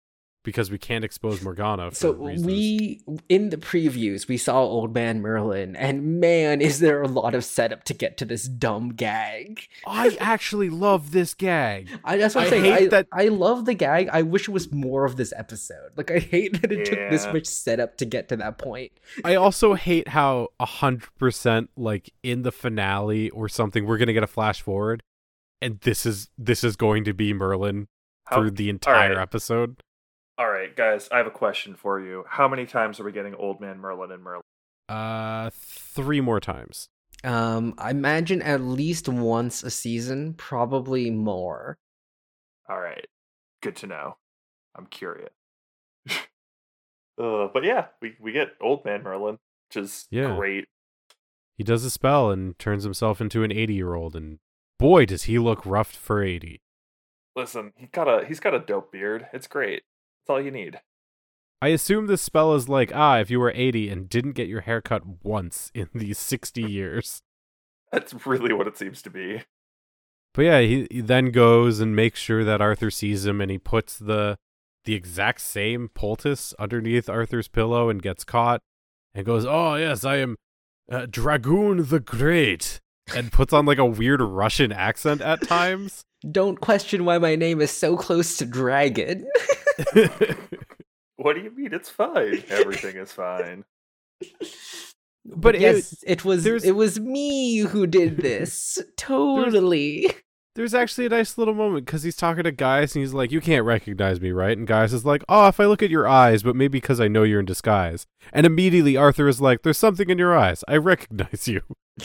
because we can't expose Morgana for so reasons. we in the previews we saw old man merlin and man is there a lot of setup to get to this dumb gag I actually love this gag. I, that's what I'm I saying. hate I, that- I love the gag. I wish it was more of this episode. Like I hate that it took this much setup to get to that point. I also hate how a hundred percent like in the finale or something we're gonna get a flash forward, and this is this is going to be Merlin How, through the entire right. episode. All right, guys. I have a question for you. How many times are we getting Old Man Merlin and Merlin? Uh, three more times. Um, I imagine at least once a season, probably more. All right, good to know. I'm curious. uh, but yeah, we we get Old Man Merlin, which is Yeah. great. He does a spell and turns himself into an eighty-year-old and boy, does he look rough for 80. Listen, he got a he's got a dope beard. It's great. That's all you need. I assume this spell is like, ah, if you were 80 and didn't get your hair cut once in these 60 years. That's really what it seems to be. But yeah, he, he then goes and makes sure that Arthur sees him and he puts the the exact same poultice underneath Arthur's pillow and gets caught and goes, "Oh, yes, I am uh, Dragoon the Great." And puts on like a weird Russian accent at times. Don't question why my name is so close to dragon. What do you mean? It's fine. Everything is fine. but it- yes, it, was there's- it was me who did this. totally. There's actually a nice little moment because he's talking to Gaius and he's like, "You can't recognize me, right?" And Gaius is like, "Oh, if I look at your eyes, but maybe because I know you're in disguise." And immediately Arthur is like, "There's something in your eyes. I recognize you."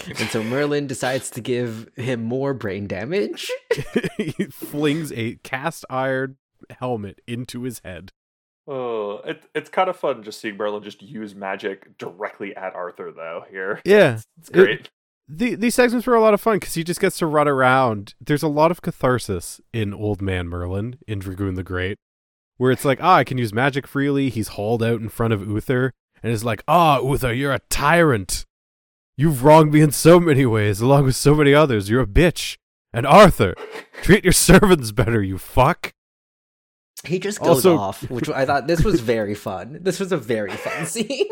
And so Merlin decides to give him more brain damage. he flings a cast iron helmet into his head. Oh, it, it's kind of fun just seeing Merlin just use magic directly at Arthur, though. Here, Yeah, it's great. the, these segments were a lot of fun because he just gets to run around. There's a lot of catharsis in Old Man Merlin in Dragoon the Great, where it's like, ah, I can use magic freely. He's hauled out in front of Uther and is like, ah, Uther, you're a tyrant. You've wronged me in so many ways, along with so many others. You're a bitch. And Arthur, treat your servants better, you fuck. He just goes Also- off, which I thought this was very fun. This was a very fun scene.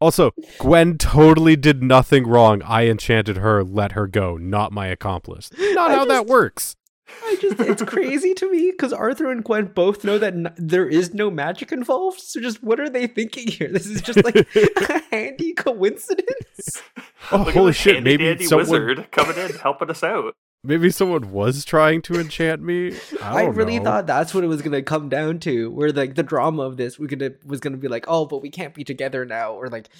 Also, Gwen totally did nothing wrong. I enchanted her, let her go, not my accomplice. Not I how that works. I just it's crazy to me because Arthur and Gwen both know that n- there is no magic involved. So just what are they thinking here? This is just like a handy coincidence. Oh, Look holy this shit, handy maybe dandy someone- wizard coming in helping us out. Maybe someone was trying to enchant me. I, I, don't really know. thought that's what it was gonna come down to, where like the drama of this we gonna was gonna be like, oh, but we can't be together now, or like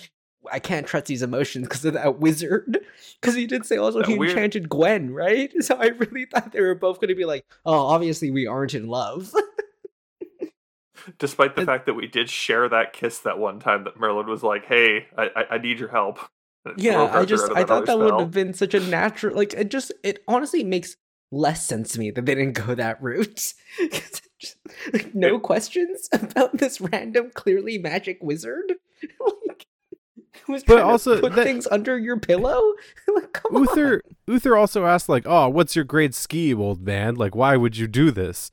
I can't trust these emotions because of that wizard. Because he did say also That he weird- enchanted Gwen, right? So I really thought they were both gonna be like, oh, obviously we aren't in love. Despite the And- fact that we did share that kiss that one time that Merlin was like, "Hey, I, I, I need your help." Yeah, I just I thought that would have been such a natural like it just it honestly makes less sense to me that they didn't go that route. just, like, no questions about this random clearly magic wizard. who's But trying also to put that- things under your pillow? like, Uther on. Uther also asked like, "Oh, what's your great scheme, old man? Like, why would you do this?"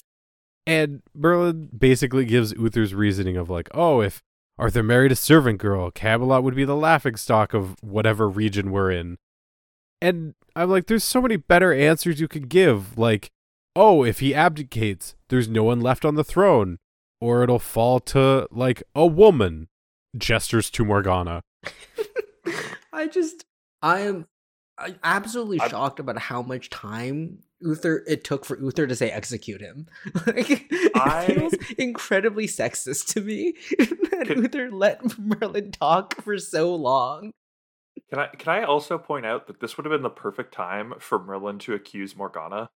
And Merlin basically gives Uther's reasoning of like, "Oh, if Arthur married a servant girl, Camelot would be the laughing stock of whatever region we're in." And I'm like, "There's so many better answers you could give. Like, oh, if he abdicates, there's no one left on the throne, or it'll fall to like a woman." Gestures to Morgana. I just I am I- absolutely I'm- shocked about how much time Uther it took for Uther to say execute him. like I- it feels incredibly sexist to me that Could- Uther let Merlin talk for so long. Can I can I also point out that this would have been the perfect time for Merlin to accuse Morgana?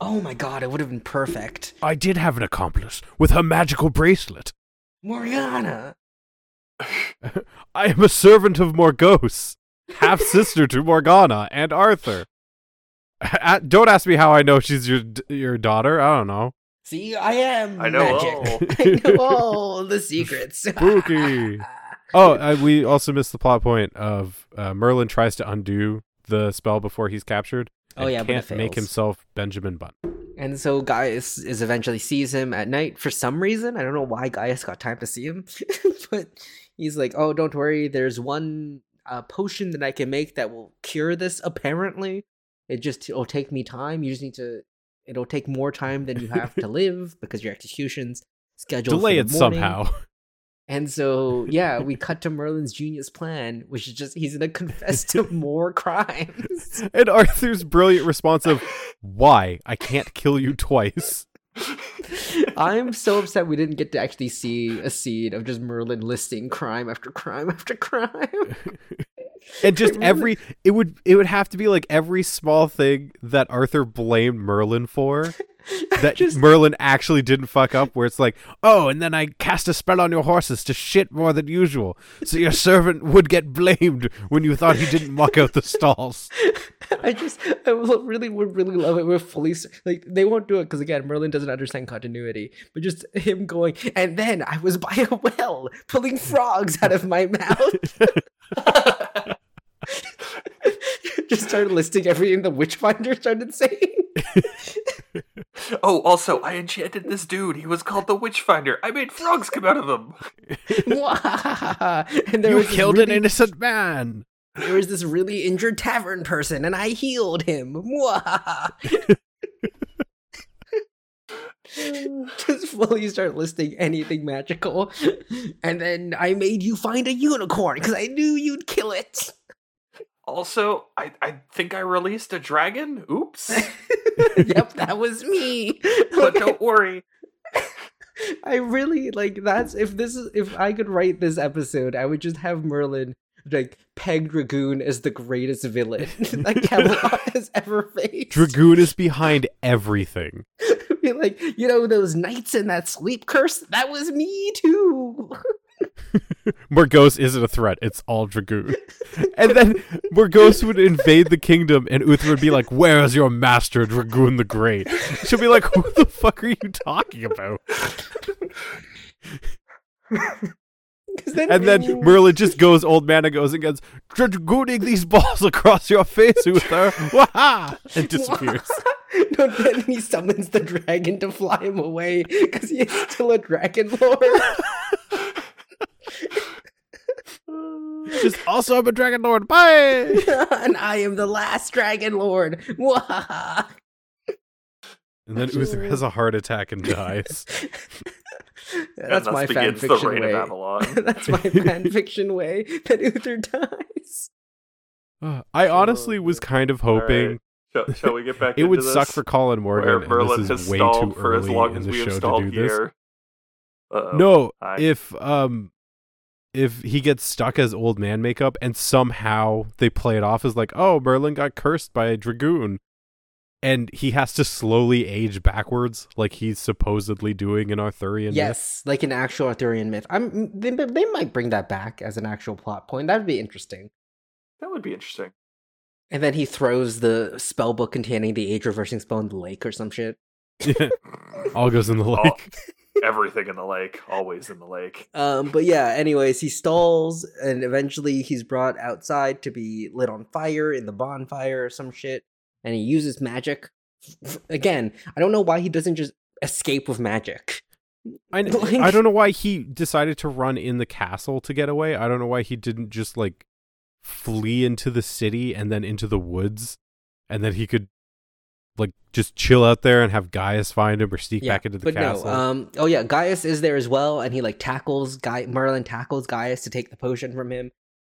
Oh my god, it would have been perfect. I did have an accomplice with her magical bracelet. Morgana. I am a servant of Morgause, half sister to Morgana and Arthur. A- Don't ask me how I know she's your your daughter. I don't know. See, I am I know magic. all. I know all the secrets. Spooky. Oh, uh, we also missed the plot point of uh, Merlin tries to undo the spell before he's captured. Oh, yeah, but can't make himself Benjamin Button. And so Gaius is eventually sees him at night for some reason. I don't know why Gaius got time to see him, but he's like, "Oh, don't worry. There's one uh, potion that I can make that will cure this. Apparently, it just it'll take me time. You just need to. It'll take more time than you have to live because your execution's scheduled. Delay it morning. somehow. And so, yeah, we cut to Merlin's genius plan, which is just he's gonna confess to more crimes. and Arthur's brilliant response of, "Why? I can't kill you twice." I'm so upset we didn't get to actually see a scene of just Merlin listing crime after crime after crime. And just every it would it would have to be like every small thing that Arthur blamed Merlin for that Just- Merlin actually didn't fuck up where it's like, "Oh, and then I cast a spell on your horses to shit more than usual, so your servant would get blamed when you thought he didn't muck out the stalls." I just, I really would really love it. We're fully like they won't do it because again, Merlin doesn't understand continuity. But just him going, and then I was by a well pulling frogs out of my mouth. Just started listing everything the Witchfinder started saying. oh, also, I enchanted this dude. He was called the Witchfinder. I made frogs come out of him. and there you was this killed an innocent man. There was this really injured tavern person, and I healed him. Mwahaha. Just fully start listing anything magical, and then I made you find a unicorn because I knew you'd kill it. Also, I, I think I released a dragon. Oops. yep, that was me. but don't worry. I really like that's if this is if I could write this episode, I would just have Merlin like peg Dragoon as the greatest villain that Camelot has ever faced. Dragoon is behind everything. Be like, you know, those knights in that sleep curse, that was me too. Morgause isn't a threat. It's all Dragoon. And then Morgause would invade the kingdom, and Uther would be like, "Where is your master, Dragoon the Great?" She'll be like, "Who the fuck are you talking about?" then, And then Merlin just goes old man and goes and goes, "Dragooning these balls across your face, Uther!" Waha! and disappears. no, then he summons the dragon to fly him away because he is still a dragon lord. Just also, I'm a dragon lord. Bye. and I am the last dragon lord. And then Uther has a heart attack and dies. That's and my fan fiction way. That's my fan fiction way that Uther dies. Uh, I honestly was kind of hoping Alright. Shall, shall we get back it would into suck for Colin where Morgan, and Merlin this has is way stalled too for as early long in as the we have show to stalled do this. here. Uh-oh. No, Hi. if um if he gets stuck as old man makeup and somehow they play it off as like, oh, Merlin got cursed by a dragoon, and he has to slowly age backwards, like he's supposedly doing in Arthurian myth. Yes, like an actual Arthurian myth. I'm. They, they might bring that back as an actual plot point. That'd be interesting. That would be interesting. And then he throws the spell book containing the age reversing spell in the lake or some shit. Yeah. All goes in the All- lake. Everything in the lake, always in the lake. Um, but yeah, anyways, he stalls and eventually he's brought outside to be lit on fire in the bonfire or some shit. And he uses magic. Again, I don't know why he doesn't just escape with magic. I, Like- I don't know why he decided to run in the castle to get away. I don't know why he didn't just like flee into the city and then into the woods, and then he could like just chill out there and have Gaius find him or sneak back into the but castle. no. Um. Oh yeah, Gaius is there as well, and he like tackles Guy. Merlin tackles Gaius to take the potion from him.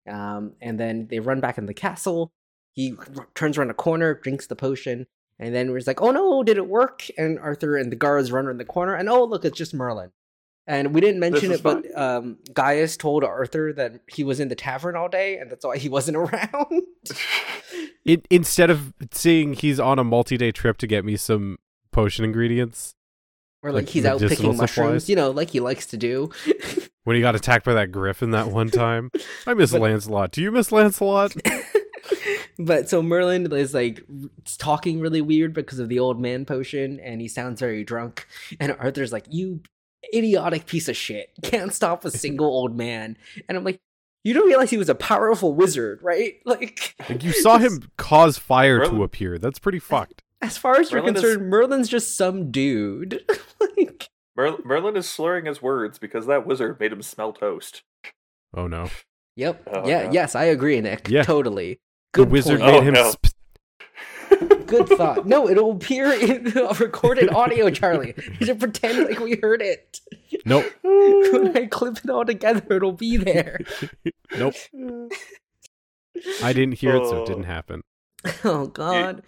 Um. And then they run back in the castle. He r- turns around a corner, drinks the potion, and then we're like, "Oh no, did it work?" And Arthur and the guards run around the corner, and oh look, it's just Merlin. And we didn't mention is it, but um, Gaius told Arthur that he was in the tavern all day, and that's why he wasn't around. it, instead of seeing he's on a multi-day trip to get me some potion ingredients or like, Like he's out medicinal picking mushrooms, you know, like he likes to do. when he got attacked by that griffin that one time. I miss But- Lancelot. Do you miss Lancelot? but so Merlin is like talking really weird because of the old man potion, and he sounds very drunk. And Arthur's like, "You idiotic piece of shit! Can't stop a single old man." And I'm like, "You don't realize he was a powerful wizard, right? Like, Like you saw him cause fire to appear. That's pretty fucked. As far as you're Merlin is- concerned, Merlin's just some dude. like, Mer- Merlin is slurring his words because that wizard made him smell toast. Oh no. yep, Oh, yeah, no. yes, I agree, Nick. Yeah. totally. The Good wizard point. made Oh, him no. sp- Good thought. No, it'll appear in a recorded audio, Charlie. You should pretend like we heard it. Nope. when I clip it all together, it'll be there. Nope. I didn't hear it, so it didn't Oh. happen. Oh God.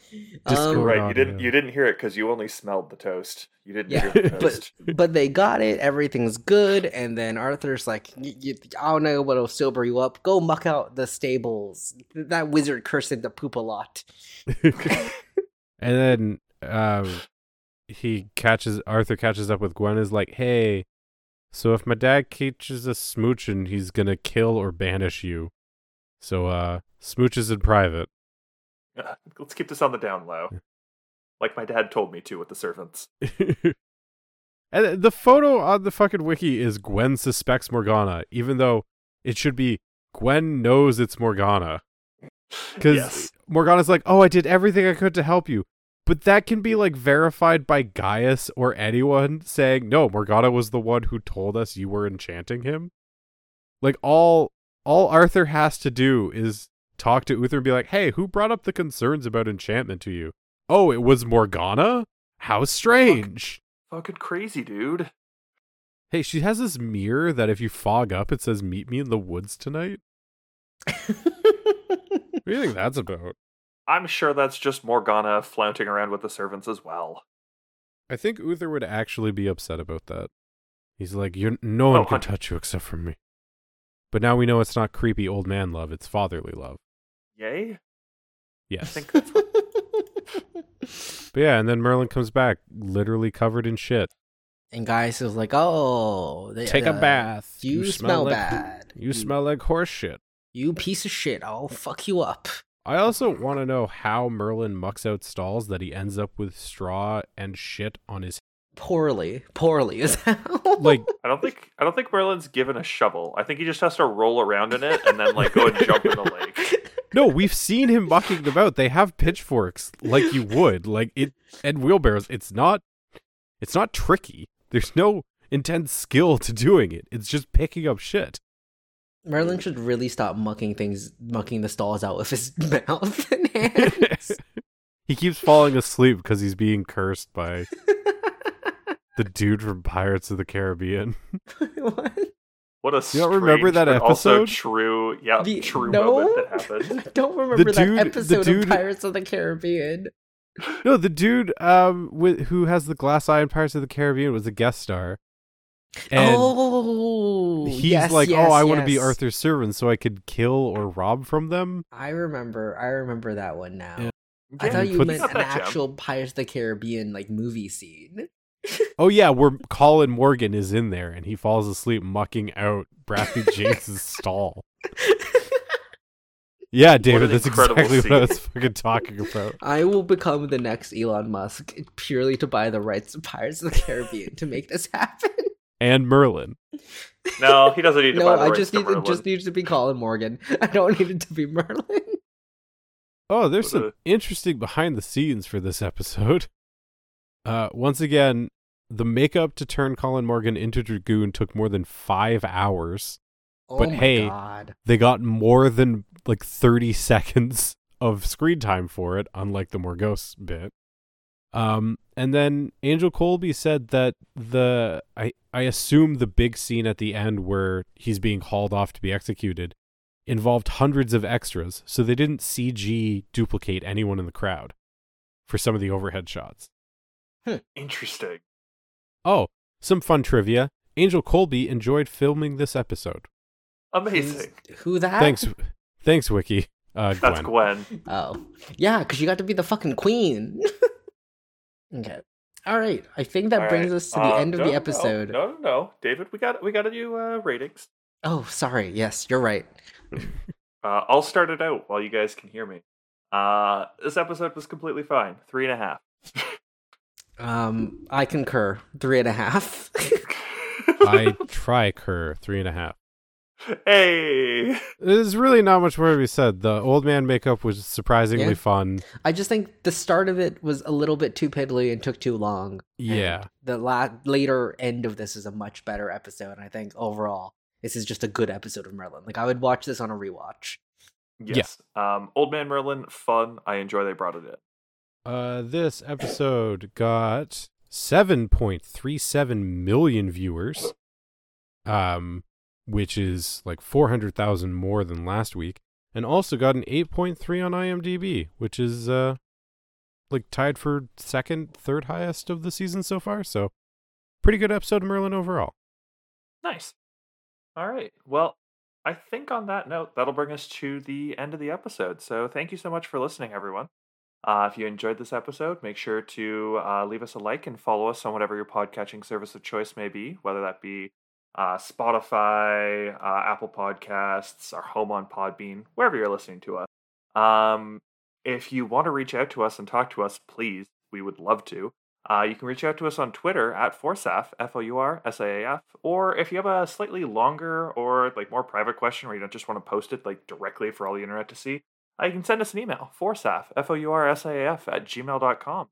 Discord. Um, right, you didn't you didn't hear it because you only smelled the toast. You didn't Yeah, hear the but toast. but they got it. Everything's good, and then Arthur's like, y- y- "I don't know what'll sober you up. Go muck out the stables. That wizard cursed the poop a lot." And then um, he catches Arthur catches up with Gwen. Is like, hey, so if my dad catches us smooching, he's gonna kill or banish you. So uh, smooches in private. Uh, let's keep this on the down low, like my dad told me to with the servants. and the photo on the fucking wiki is Gwen suspects Morgana, even though it should be Gwen knows it's Morgana. Because yes, Morgana's like, oh, I did everything I could to help you. But that can be like verified by Gaius or anyone saying, no, Morgana was the one who told us you were enchanting him. Like all all Arthur has to do is talk to Uther and be like, hey, who brought up the concerns about enchantment to you? Oh, it was Morgana? How strange. fucking crazy, dude. Hey, she has this mirror that if you fog up, it says, meet me in the woods tonight. What do you think that's about? I'm sure that's just Morgana flaunting around with the servants as well. I think Uther would actually be upset about that. He's like, You're, no oh, one Oh, can hun- touch you except for me. But now we know it's not creepy old man love, it's fatherly love. Yay? I Yes. think that's what But yeah, and then Merlin comes back, literally covered in shit. and Gaius is like, oh, the, Take a bath. You, smell, like, bad. You smell like horse shit. You piece of shit. I'll fuck you up. I also want to know how Merlin mucks out stalls that he ends up with straw and shit on his Poorly, poorly is how like I don't think I don't think Merlin's given a shovel. I think he just has to roll around in it and then like go and jump in the lake. No, we've seen him mucking about. They have pitchforks like you would, like it and wheelbarrows. It's not it's not tricky. There's no intense skill to doing it. It's just picking up shit. Merlin should really stop mucking things, mucking the stalls out with his mouth and hands. he keeps falling asleep because he's being cursed by the dude from Pirates of the Caribbean. what? What a You don't remember that but Also episode? true, yeah, The- true no, moment that happened. I don't remember dude- that the episode dude- of Pirates of the Caribbean. No, the dude um with who has the glass eye in Pirates of the Caribbean was a guest star. And oh, he's yes, like, oh, yes, "Oh, I want to be. Arthur's servant so I could kill or rob from them." I remember. I remember that one now. Yeah. I Yeah, thought you meant an that gem. actual Pirates of the Caribbean like movie scene. Oh yeah, where Colin Morgan is in there and he falls asleep mucking out Bradley James's stall. Yeah, David, that's incredible exactly what I was fucking talking about. I will become the next Elon Musk purely to buy the rights to Pirates of the Caribbean to make this happen. And Merlin. No, he doesn't need to no, buy the I just need it just needs to be Colin Morgan. I don't need it to be Merlin. Oh, there's What some interesting behind the scenes for this episode. Uh, once again, the makeup to turn Colin Morgan into Dragoon took more than five hours. Oh But my hey, god. They got more than like 30 seconds of screen time for it, unlike the Morgause bit. Um, and then Angel Coulby said that the I I assume the big scene at the end where he's being hauled off to be executed involved hundreds of extras, so they didn't CG duplicate anyone in the crowd for some of the overhead shots. Interesting. Oh, some fun trivia. Angel Coulby enjoyed filming this episode. Amazing. Who's- Who that? Thanks, thanks, Wiki. Uh, Gwen. That's Gwen. Oh. Yeah, because you got to be the fucking queen. okay. All right. I think that All brings right. us to the Uh, end of no, the episode. No, no, no, David, we got we got to do uh, ratings. Oh, sorry. Yes, you're right. Uh, I'll start it out while you guys can hear me. Uh, this episode was completely fine. Three and a half. Um, I concur. Three and a half. I try Kerr three and a half. Hey, There's really not much more to be said. The old man makeup was surprisingly Yeah. fun. I just think the start of it was a little bit too piddly and took too long. Yeah. And the la- later end of this is a much better episode. And I think overall, this is just a good episode of Merlin. Like I would watch this on a rewatch. yes. Um, Old Man Merlin, fun. I enjoy they brought it in. Uh, this episode got 7.37 million viewers, um, which is like 400,000 more than last week, and also got an 8.3 on IMDb, which is uh, like tied for second, third highest of the season so far. So, pretty good episode of Merlin overall. Nice. All right. Well, I think on that note, that'll bring us to the end of the episode. So thank you so much for listening, everyone. Uh, if you enjoyed this episode, make sure to uh, leave us a like and follow us on whatever your podcatching service of choice may be, whether that be uh, Spotify, uh, Apple Podcasts, our home on Podbean, wherever you're listening to us. Um, if you want to reach out to us and talk to us, please, we would love to. Uh, you can reach out to us on Twitter at Forsaf, F O U R S A A F, or if you have a slightly longer or like more private question where you don't just want to post it like directly for all the internet to see, uh, you can send us an email, Forsaf, F O U R S A A F, at gmail.com.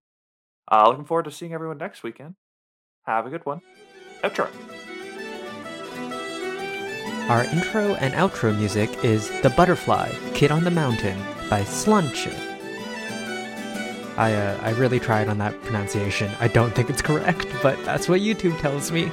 Uh, looking forward to seeing everyone next weekend. Have a good one. Outro. Our intro and outro music is The Butterfly, Kid on the Mountain by Slunch. I, uh, I really tried on that pronunciation. I don't think it's correct, but that's what YouTube tells me.